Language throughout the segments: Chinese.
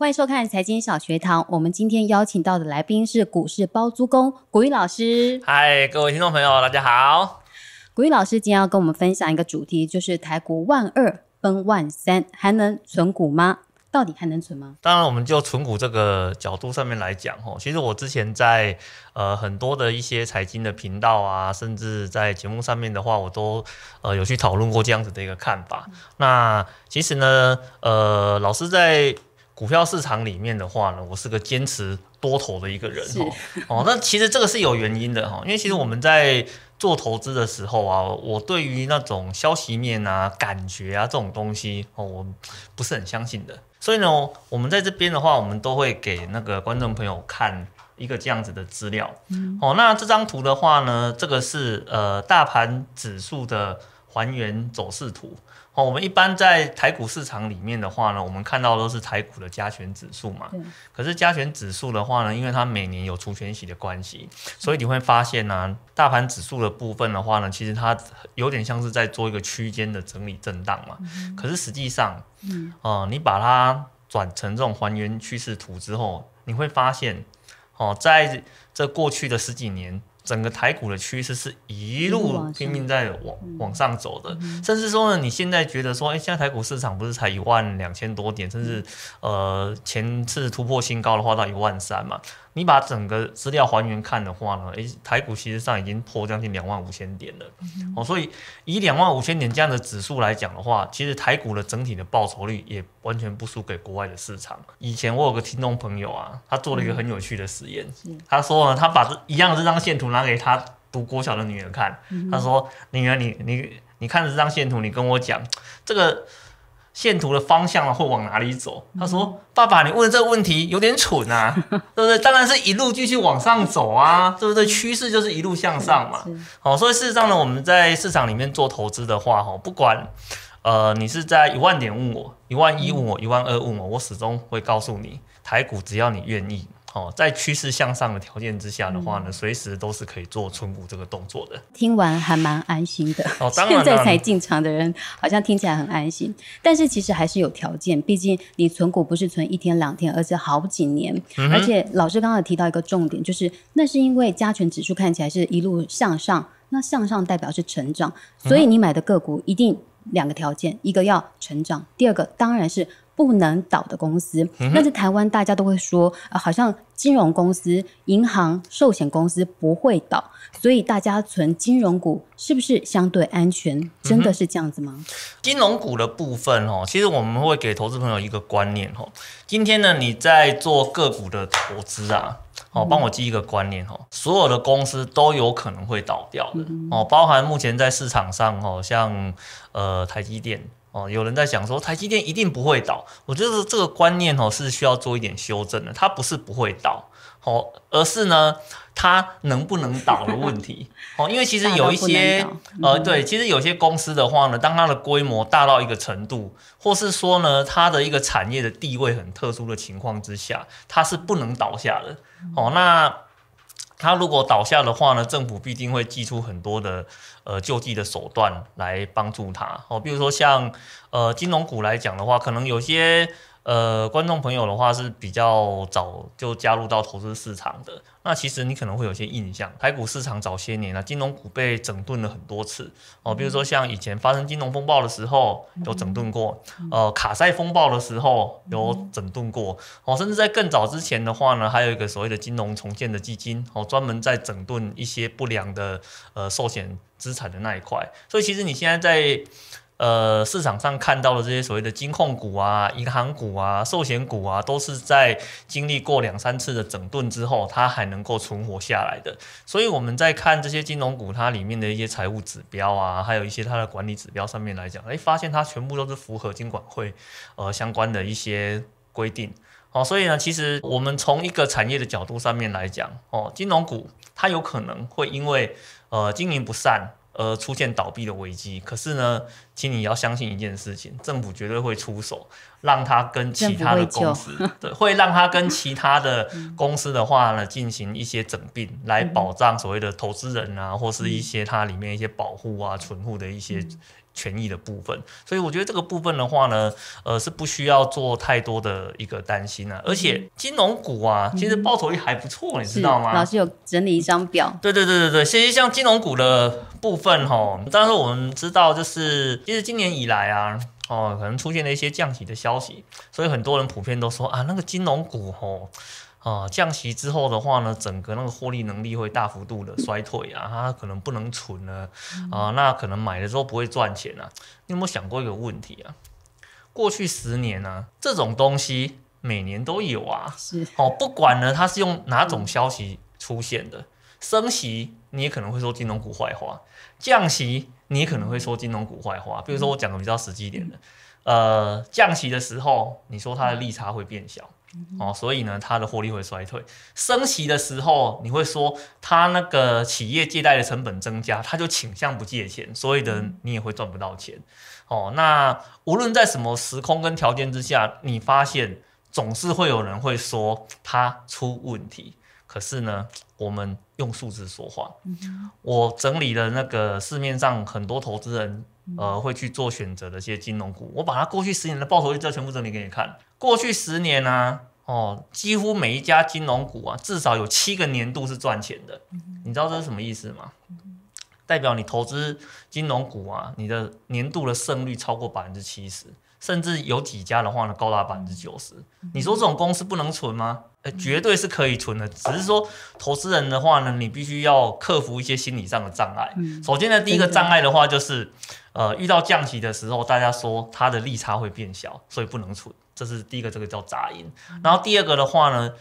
欢迎收看财经小学堂。我们今天邀请到的来宾是股市包租公古玉老师。嗨，各位听众朋友，大家好。古玉老师今天要跟我们分享一个主题，就是台股万二分万三，还能存股吗？到底还能存吗？当然，我们就存股这个角度上面来讲，吼，其实我之前在呃很多的一些财经的频道啊，甚至在节目上面的话，我都呃有去讨论过这样子的一个看法。那其实呢，呃，老师在股票市场里面的话呢，我是个坚持多头的一个人，哦，哦，那其实这个是有原因的，哈，因为其实我们在做投资的时候啊，我对于那种消息面啊、感觉啊这种东西哦，我不是很相信的。所以呢，我们在这边的话，我们都会给那个观众朋友看一个这样子的资料。哦，那这张图的话呢，这个是呃大盘指数的还原走势图。哦，我们一般在台股市场里面的话呢，我们看到都是台股的加权指数嘛。可是加权指数的话呢，因为它每年有除权息的关系，所以你会发现呢，大盘指数的部分的话呢，其实它有点像是在做一个区间的整理震荡嘛。可是实际上，嗯，哦，你把它转成这种还原趋势图之后，你会发现，哦，在这过去的十几年。整个台股的趋势是一路拼命在往往上走的，甚至说呢，你现在觉得说，哎，现在台股市场不是才一万两千多点，甚至呃前次突破新高的话到一万三嘛？你把整个资料还原看的话呢，诶，台股其实上已经破将近两万五千点了，哦，所以以两万五千点这样的指数来讲的话，其实台股的整体的报酬率也完全不输给国外的市场。以前我有个听众朋友啊，他做了一个很有趣的实验，他说呢，他把这一样这张线图拿给他读国小的女儿看，他说：“女儿，你你你看这张线图，你跟我讲这个。”线图的方向会往哪里走？他说：“爸爸，你问这个问题有点蠢啊，对不对？当然是一路继续往上走啊，对不对？趋势就是一路向上嘛。好，所以事实上呢，我们在市场里面做投资的话，哈，不管呃你是在一万点问我，一万一问我，一万二问我，我始终会告诉你，台股只要你愿意。”哦，在趋势向上的条件之下的话呢，随时都是可以做存股这个动作的。听完还蛮安心的。哦，当然现在才进场的人好像听起来很安心，但是其实还是有条件，毕竟你存股不是存一天两天，而是好几年。而且老师刚刚提到一个重点，就是那是因为加权指数看起来是一路向上，那向上代表是成长，所以你买的个股一定两个条件，一个要成长，第二个当然是。不能倒的公司，但是台湾大家都会说，呃，好像金融公司、银行、寿险公司不会倒，所以大家存金融股是不是相对安全？真的是这样子吗？金融股的部分哦，其实我们会给投资朋友一个观念哦，今天呢你在做个股的投资啊，哦，帮我记一个观念哦，所有的公司都有可能会倒掉的。哦，包含目前在市场上哦，像呃台积电。哦，有人在讲说台积电一定不会倒，我觉得这个观念哦是需要做一点修正的。它不是不会倒，哦，而是呢它能不能倒的问题。哦，因为其实有一些呃，对，其实有些公司的话呢，当它的规模大到一个程度，或是说呢它的一个产业的地位很特殊的情况之下，它是不能倒下的。哦，那。他如果倒下的话呢，政府必定会寄出很多的呃救济的手段来帮助他哦，比如说像呃金融股来讲的话，可能有些。呃，观众朋友的话是比较早就加入到投资市场的，那其实你可能会有些印象，台股市场早些年啊，金融股被整顿了很多次。哦，比如说像以前发生金融风暴的时候有整顿过，呃，卡塞风暴的时候有整顿过。哦，甚至在更早之前的话呢，还有一个所谓的金融重建的基金哦，专门在整顿一些不良的呃寿险资产的那一块，所以其实你现在在。呃，市场上看到的这些所谓的金控股啊、银行股啊、寿险股啊，都是在经历过两三次的整顿之后，它还能够存活下来的。所以我们在看这些金融股，它里面的一些财务指标啊，还有一些它的管理指标上面来讲，哎，发现它全部都是符合金管会呃相关的一些规定。哦，所以呢，其实我们从一个产业的角度上面来讲，哦，金融股它有可能会因为呃经营不善。呃，出现倒闭的危机，可是呢，请你要相信一件事情，政府绝对会出手，让它跟其他的公司，对，会让它跟其他的公司的话呢，进行一些整并，来保障所谓的投资人啊，或是一些它里面一些保护啊、存户的一些。权益的部分。所以我觉得这个部分的话呢，呃，是不需要做太多的一个担心啊。而且金融股啊，其实报酬率还不错，你知道吗？老师有整理一张表。对对对对对，其实像金融股的部分哈，但是我们知道，就是其实今年以来啊，哦，可能出现了一些降息的消息，所以很多人普遍都说啊，那个金融股吼。啊，降息之后的话呢，整个那个获利能力会大幅度的衰退啊，它可能不能存了啊，那可能买的时候不会赚钱啊。你有没有想过一个问题啊？过去十年呢，这种东西每年都有啊，是哦，不管呢它是用哪种消息出现的，升息你也可能会说金融股坏话，降息你也可能会说金融股坏话。比如说我讲的比较实际一点的，呃，降息的时候，你说它的利差会变小。哦，所以呢，它的获利会衰退。升息的时候，你会说它那个企业借贷的成本增加，它就倾向不借钱，所以呢你也会赚不到钱。哦，那无论在什么时空跟条件之下，你发现总是会有人会说它出问题。可是呢，我们用数字说话。我整理了那个市面上很多投资人呃会去做选择的一些金融股，我把它过去十年的报酬率再全部整理给你看。过去十年呢，哦，几乎每一家金融股啊，至少有七个年度是赚钱的。你知道这是什么意思吗？代表你投资金融股啊，你的年度的胜率超过百分之七十，甚至有几家的话呢，高达百分之九十。你说这种公司不能存吗？呃，绝对是可以存的，只是说投资人的话呢，你必须要克服一些心理上的障碍。首先呢，第一个障碍的话就是，呃，遇到降息的时候，大家说它的利差会变小，所以不能存。这是第一个，这个叫杂音。然后第二个的话呢，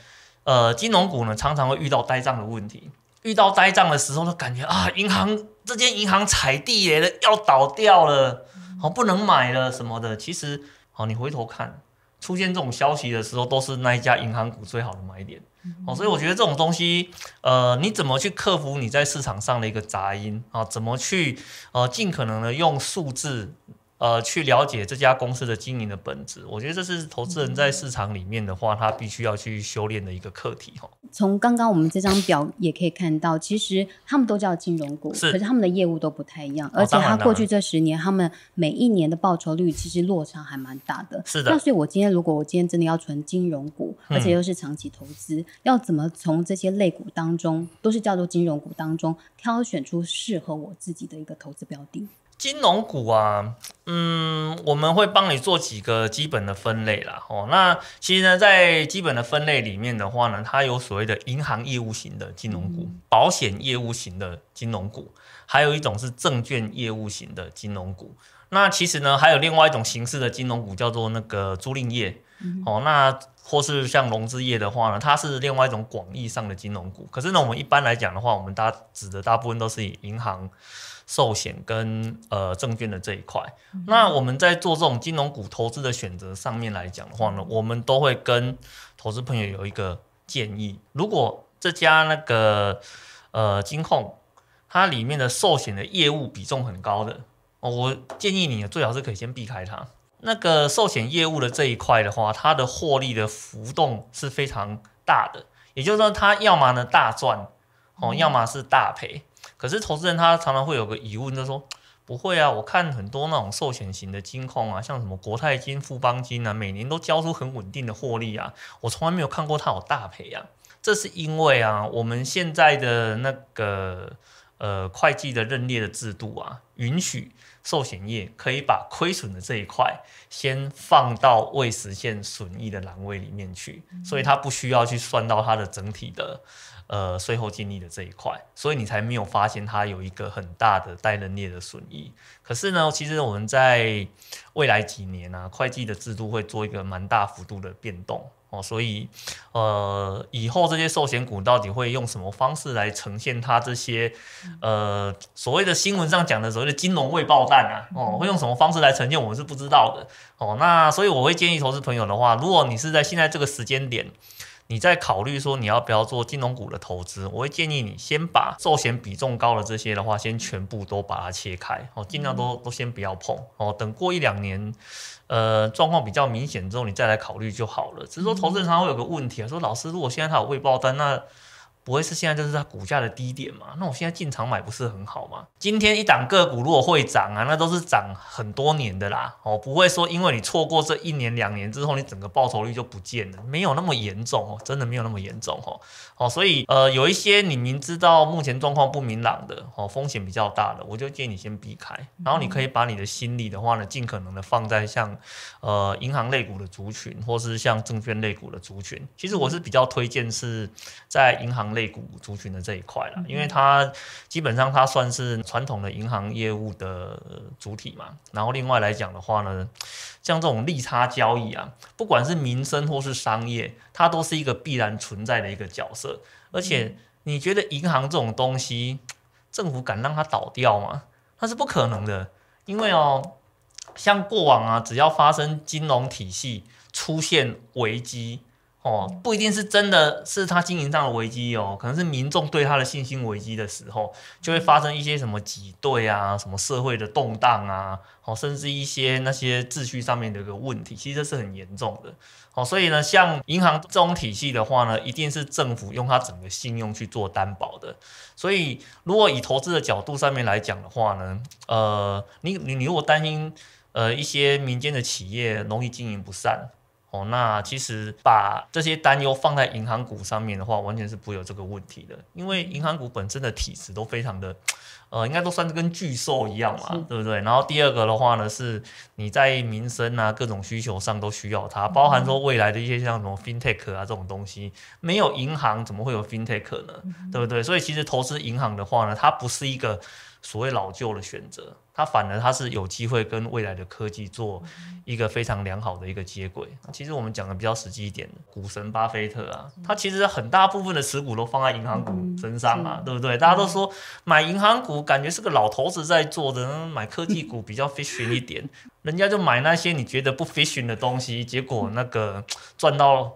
呃，金融股呢常常会遇到呆账的问题。遇到呆账的时候，就感觉啊，银行这间银行踩地雷了，要倒掉了，好不能买了什么的。其实，好你回头看，出现这种消息的时候，都是那一家银行股最好的买点。哦，所以我觉得这种东西，呃，你怎么去克服你在市场上的一个杂音啊？怎么去呃尽可能的用数字？呃，去了解这家公司的经营的本质，我觉得这是投资人在市场里面的话，他必须要去修炼的一个课题哈。从刚刚我们这张表也可以看到，其实他们都叫金融股，可是他们的业务都不太一样，而且他过去这十年，他们每一年的报酬率其实落差还蛮大的。是的。那所以，我今天如果我今天真的要存金融股，而且又是长期投资，要怎么从这些类股当中，都是叫做金融股当中，挑选出适合我自己的一个投资标的？金融股啊，嗯，我们会帮你做几个基本的分类啦。哦，那其实呢，在基本的分类里面的话呢，它有所谓的银行业务型的金融股、保险业务型的金融股，还有一种是证券业务型的金融股。那其实呢，还有另外一种形式的金融股叫做那个租赁业。哦，那或是像融资业的话呢，它是另外一种广义上的金融股。可是呢，我们一般来讲的话，我们大指的大部分都是以银行。寿险跟呃证券的这一块，那我们在做这种金融股投资的选择上面来讲的话呢，我们都会跟投资朋友有一个建议：如果这家那个呃金控它里面的寿险的业务比重很高的，我建议你最好是可以先避开它。那个寿险业务的这一块的话，它的获利的浮动是非常大的，也就是说，它要么呢大赚哦，要么是大赔。可是投资人他常常会有个疑问，就说 不会啊，我看很多那种寿险型的金控啊，像什么国泰金、富邦金啊，每年都交出很稳定的获利啊，我从来没有看过它有大赔啊。这是因为啊，我们现在的那个呃会计的认列的制度啊，允许寿险业可以把亏损的这一块先放到未实现损益的栏位里面去，所以它不需要去算到它的整体的。呃，税后净利的这一块，所以你才没有发现它有一个很大的待认列的损益。可是呢，其实我们在未来几年呢，会计的制度会做一个蛮大幅度的变动哦，所以呃，以后这些寿险股到底会用什么方式来呈现它这些呃所谓的新闻上讲的所谓的金融未爆弹啊，哦，会用什么方式来呈现，我们是不知道的哦。那所以我会建议投资朋友的话，如果你是在现在这个时间点。你在考虑说你要不要做金融股的投资，我会建议你先把寿险比重高的这些的话，先全部都把它切开哦，尽量都都先不要碰哦。等过一两年，呃，状况比较明显之后，你再来考虑就好了。只是说投资人常常会有个问题啊，说老师，如果现在他有未爆单，那不会是现在就是它股价的低点嘛？那我现在进场买不是很好吗？今天一档个股如果会涨啊，那都是涨很多年的啦，哦，不会说因为你错过这一年两年之后，你整个报酬率就不见了，没有那么严重哦，真的没有那么严重哦，哦，所以呃，有一些你明知道目前状况不明朗的哦，风险比较大的，我就建议你先避开，然后你可以把你的心力的话呢，尽可能的放在像呃银行类股的族群，或是像证券类股的族群。其实我是比较推荐是在银行类类股族群的这一块了，因为它基本上它算是传统的银行业务的主体嘛。然后另外来讲的话呢，像这种利差交易啊，不管是民生或是商业，它都是一个必然存在的一个角色。而且你觉得银行这种东西，政府敢让它倒掉吗？那是不可能的，因为哦，像过往啊，只要发生金融体系出现危机。哦，不一定是真的是他经营上的危机哦，可能是民众对他的信心危机的时候，就会发生一些什么挤兑啊，什么社会的动荡啊，哦，甚至一些那些秩序上面的一个问题，其实这是很严重的。哦，所以呢，像银行这种体系的话呢，一定是政府用它整个信用去做担保的。所以，如果以投资的角度上面来讲的话呢，呃，你你你如果担心呃一些民间的企业容易经营不善。哦，那其实把这些担忧放在银行股上面的话，完全是不会有这个问题的，因为银行股本身的体质都非常的，呃，应该都算是跟巨兽一样嘛，对不对？然后第二个的话呢，是你在民生啊各种需求上都需要它，包含说未来的一些像什么 fintech 啊这种东西，没有银行怎么会有 fintech 呢？对不对？所以其实投资银行的话呢，它不是一个所谓老旧的选择。它反而它是有机会跟未来的科技做一个非常良好的一个接轨。其实我们讲的比较实际一点的，股神巴菲特啊，他其实很大部分的持股都放在银行股身上啊，对不对？大家都说买银行股感觉是个老头子在做的，买科技股比较 fashion 一点，人家就买那些你觉得不 fashion 的东西，结果那个赚到。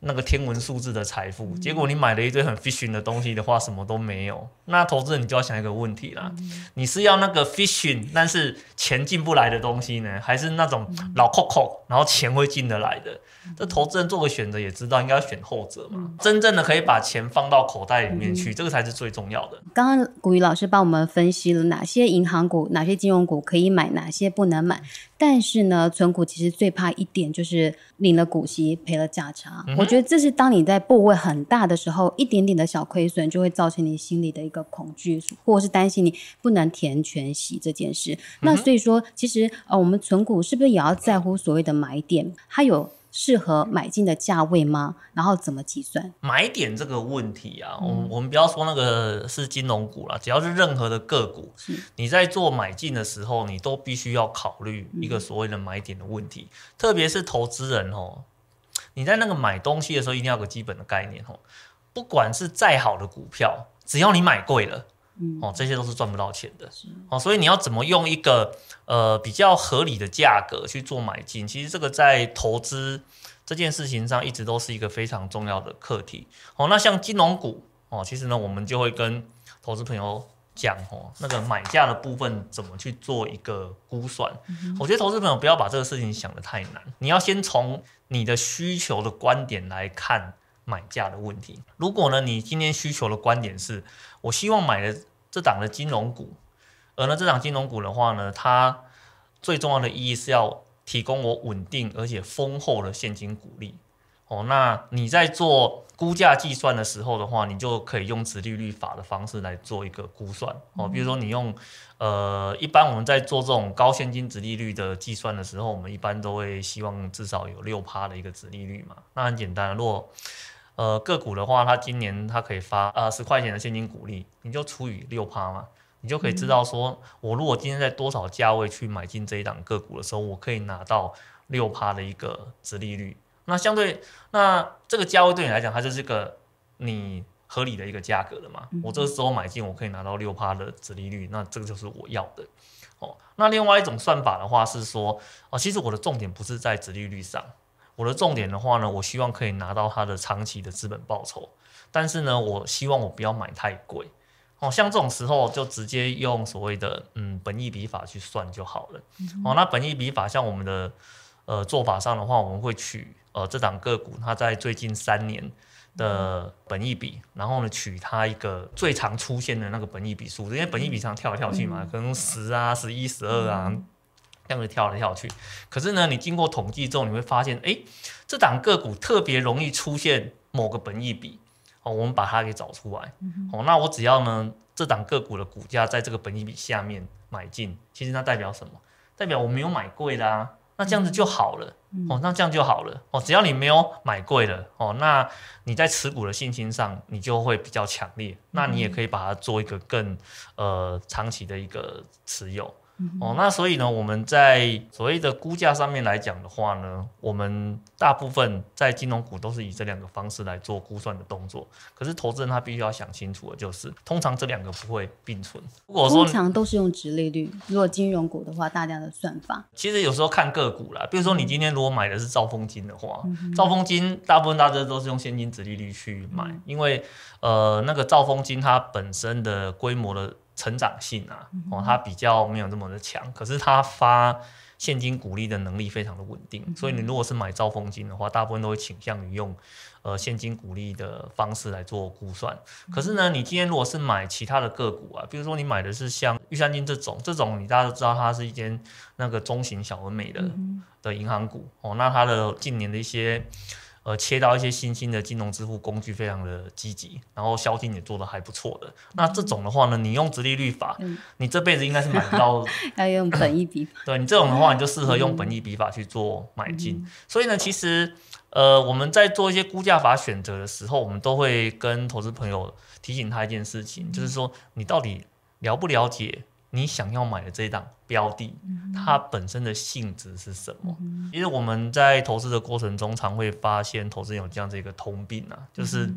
那个天文数字的财富，结果你买了一堆很 fishing 的东西的话，什么都没有。那投资人你就要想一个问题啦，你是要那个 fishing，但是钱进不来的东西呢，还是那种老 coco，然后钱会进得来的？这投资人做个选择也知道，应该要选后者嘛。真正的可以把钱放到口袋里面去，这个才是最重要的。刚刚古雨老师帮我们分析了哪些银行股、哪些金融股可以买，哪些不能买。但是呢，存股其实最怕一点就是领了股息赔了价差。我觉得这是当你在部位很大的时候，一点点的小亏损就会造成你心里的一个恐惧，或者是担心你不能填全息这件事。那所以说，其实呃，我们存股是不是也要在乎所谓的买点？它有。适合买进的价位吗？然后怎么计算买点这个问题啊？我我们不要说那个是金融股了，只要是任何的个股，你在做买进的时候，你都必须要考虑一个所谓的买点的问题。特别是投资人哦，你在那个买东西的时候，一定要有个基本的概念哦。不管是再好的股票，只要你买贵了。哦，这些都是赚不到钱的，哦，所以你要怎么用一个呃比较合理的价格去做买进？其实这个在投资这件事情上一直都是一个非常重要的课题。哦，那像金融股哦，其实呢，我们就会跟投资朋友讲哦，那个买价的部分怎么去做一个估算？我觉得投资朋友不要把这个事情想得太难，你要先从你的需求的观点来看买价的问题。如果呢，你今天需求的观点是我希望买的。这档的金融股，而呢，这档金融股的话呢，它最重要的意义是要提供我稳定而且丰厚的现金股利。哦，那你在做估价计算的时候的话，你就可以用殖利率法的方式来做一个估算。哦，比如说你用，呃，一般我们在做这种高现金殖利率的计算的时候，我们一般都会希望至少有六趴的一个殖利率嘛。那很简单，如果呃，个股的话，它今年它可以发呃十块钱的现金股利，你就除以六趴嘛，你就可以知道说，我如果今天在多少价位去买进这一档个股的时候，我可以拿到六趴的一个值利率。那相对，那这个价位对你来讲，它就是个你合理的一个价格了嘛。我这个时候买进，我可以拿到六趴的值利率，那这个就是我要的。哦，那另外一种算法的话是说，哦，其实我的重点不是在值利率上。我的重点的话呢，我希望可以拿到它的长期的资本报酬，但是呢，我希望我不要买太贵，哦，像这种时候就直接用所谓的嗯本益比法去算就好了，哦，那本益比法像我们的呃做法上的话，我们会取呃这档个股它在最近三年的本益比，然后呢取它一个最常出现的那个本益比数，因为本益比常跳来跳去嘛，可能十啊、十一、十二啊这样子跳来跳去。可是呢，你经过统计之后，你会发现，哎，这档个股特别容易出现某个本益比哦，我们把它给找出来哦。那我只要呢，这档个股的股价在这个本益比下面买进，其实它代表什么？代表我没有买贵啦。那这样子就好了哦，那这样就好了哦。只要你没有买贵了哦，那你在持股的信心上你就会比较强烈。那你也可以把它做一个更呃长期的一个持有。哦，那所以呢，我们在所谓的估价上面来讲的话呢，我们大部分在金融股都是以这两个方式来做估算的动作。可是投资人他必须要想清楚的就是，通常这两个不会并存。如果说通常都是用直利率，如果金融股的话，大家的算法其实有时候看个股啦。比如说你今天如果买的是兆丰金的话，兆丰金大部分大家都是用现金直利率去买，因为呃那个兆丰金它本身的规模的。成长性啊，哦，它比较没有那么的强，可是它发现金股利的能力非常的稳定，所以你如果是买兆丰金的话，大部分都会倾向于用呃现金股利的方式来做估算。可是呢，你今天如果是买其他的个股啊，比如说你买的是像玉山金这种，这种你大家都知道它是一间那个中型小而美的的银行股哦，那它的近年的一些。呃，切到一些新兴的金融支付工具，非常的积极，然后销金也做的还不错的。那这种的话呢，你用直利率法，你这辈子应该是买不到。要用本益比。对你这种的话，你就适合用本益比法去做买进。所以呢，其实呃，我们在做一些估价法选择的时候，我们都会跟投资朋友提醒他一件事情，就是说你到底了不了解？你想要买的这一档标的，它本身的性质是什么？因为我们在投资的过程中，常会发现投资人有这样子一个通病啊，就是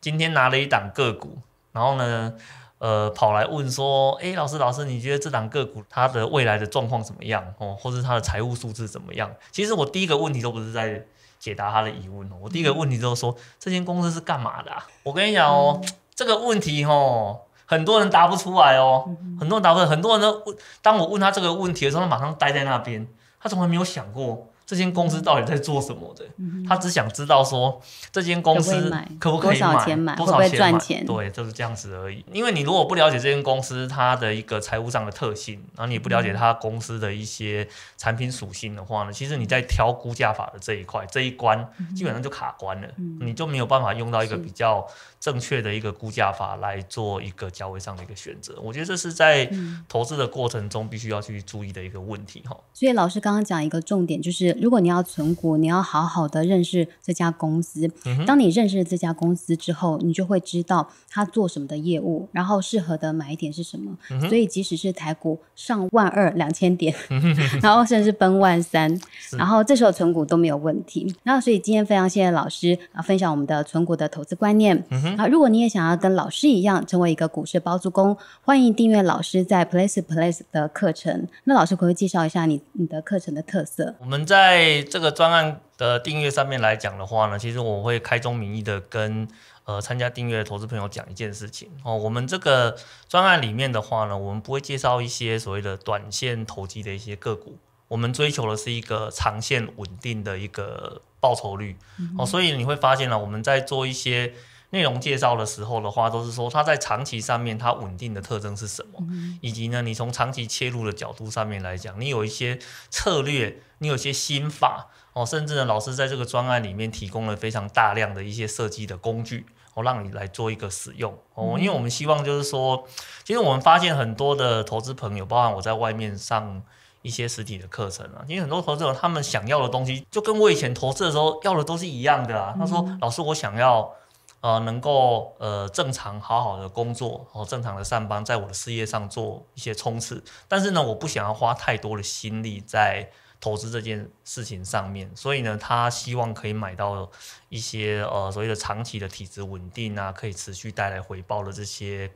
今天拿了一档个股，然后呢，呃，跑来问说：“哎，老师，老师，你觉得这档个股它的未来的状况怎么样？哦，或者它的财务数字怎么样？”其实我第一个问题都不是在解答他的疑问哦，我第一个问题就是说，这间公司是干嘛的？我跟你讲哦，这个问题哦。很多人答不出来哦，很多人答不出来，很多人都问。当我问他这个问题的时候，他马上呆在那边，他从来没有想过。这间公司到底在做什么的？他只想知道说这间公司可不可以买，多少钱赚钱？对，就是这样子而已。因为你如果不了解这间公司它的一个财务上的特性，然后你不了解它公司的一些产品属性的话呢，其实你在挑估价法的这一块这一关，基本上就卡关了，你就没有办法用到一个比较正确的一个估价法来做一个价位上的一个选择。我觉得这是在投资的过程中必须要去注意的一个问题哈。所以老师刚刚讲一个重点就是。如果你要存股，你要好好的认识这家公司。当你认识这家公司之后，你就会知道它做什么的业务，然后适合的买点是什么。所以即使是台股上万二两千点，然后甚至奔万三，然后这时候存股都没有问题。那所以今天非常谢谢老师啊，分享我们的存股的投资观念。啊，如果你也想要跟老师一样成为一个股市包租公，欢迎订阅老师在 Place Place 的课程。那老师可不可以介绍一下你你的课程的特色？我们在在这个专案的订阅上面来讲的话呢，其实我会开宗明义的跟呃参加订阅的投资朋友讲一件事情哦，我们这个专案里面的话呢，我们不会介绍一些所谓的短线投机的一些个股，我们追求的是一个长线稳定的一个报酬率哦，所以你会发现呢，我们在做一些。内容介绍的时候的话，都是说它在长期上面它稳定的特征是什么，以及呢，你从长期切入的角度上面来讲，你有一些策略，你有一些心法哦，甚至呢，老师在这个专案里面提供了非常大量的一些设计的工具，哦，让你来做一个使用哦，因为我们希望就是说，其实我们发现很多的投资朋友，包含我在外面上一些实体的课程啊，因为很多投资者他们想要的东西，就跟我以前投资的时候要的都是一样的啊。他说，老师，我想要。呃，能够呃正常好好的工作，哦，正常的上班，在我的事业上做一些冲刺。但是呢，我不想要花太多的心力在投资这件事情上面。所以呢，他希望可以买到一些呃所谓的长期的体质稳定啊，可以持续带来回报的这些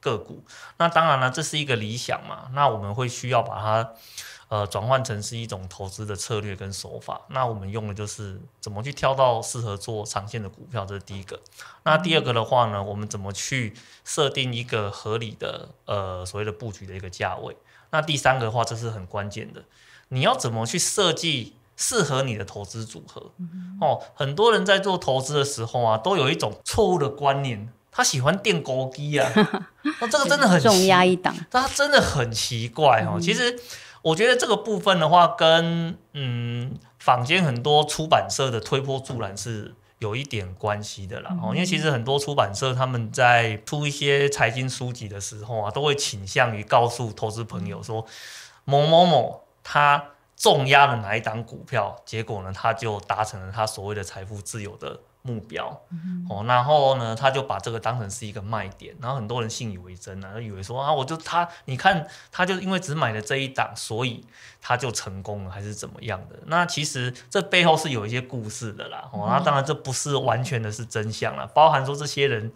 个股。那当然了，这是一个理想嘛。那我们会需要把它。呃，转换成是一种投资的策略跟手法。那我们用的就是怎么去挑到适合做长线的股票，这是第一个。那第二个的话呢，我们怎么去设定一个合理的呃所谓的布局的一个价位？那第三个的话，这是很关键的，你要怎么去设计适合你的投资组合。哦，很多人在做投资的时候啊，都有一种错误的观念，他喜欢垫高低啊，那这个真的很重压一档，他真的很奇怪哦。其实我觉得这个部分的话，跟嗯坊间很多出版社的推波助澜是。有一点关系的啦，哦，因为其实很多出版社他们在出一些财经书籍的时候啊，都会倾向于告诉投资朋友说，某某某他重压了哪一档股票，结果呢，他就达成了他所谓的财富自由的。目标哦，然后呢，他就把这个当成是一个卖点，然后很多人信以为真啊，就以为说啊，我就他，你看他就因为只买了这一档，所以他就成功了，还是怎么样的？那其实这背后是有一些故事的啦。哦，那当然这不是完全的是真相了，包含说这些人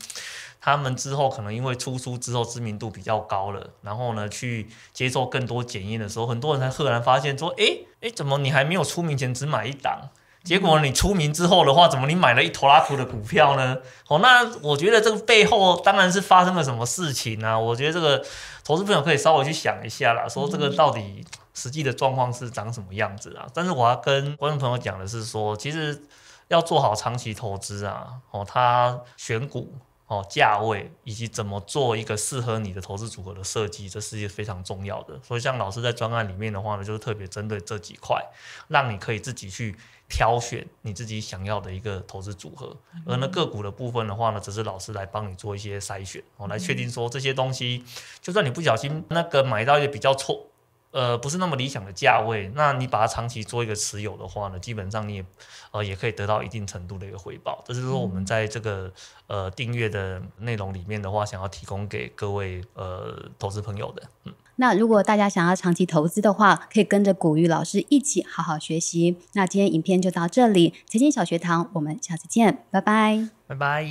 他们之后可能因为出书之后知名度比较高了，然后呢去接受更多检验的时候，很多人才赫然发现说，哎哎，怎么你还没有出名前只买一档？结果你出名之后的话，怎么你买了一坨拉苦的股票呢？哦，那我觉得这个背后当然是发生了什么事情啊？我觉得这个投资朋友可以稍微去想一下啦，说这个到底实际的状况是长什么样子啊？但是我要跟观众朋友讲的是说，其实要做好长期投资啊，哦，他选股。哦，价位以及怎么做一个适合你的投资组合的设计，这是一个非常重要的。所以，像老师在专案里面的话呢，就是特别针对这几块，让你可以自己去挑选你自己想要的一个投资组合。而那个股的部分的话呢，只是老师来帮你做一些筛选，哦，来确定说这些东西，就算你不小心那个买到一个比较错。呃，不是那么理想的价位，那你把它长期做一个持有的话呢，基本上你也呃也可以得到一定程度的一个回报。这是说我们在这个呃订阅的内容里面的话，想要提供给各位呃投资朋友的。嗯，那如果大家想要长期投资的话，可以跟着古玉老师一起好好学习。那今天影片就到这里，财经小学堂，我们下次见，拜拜，拜拜。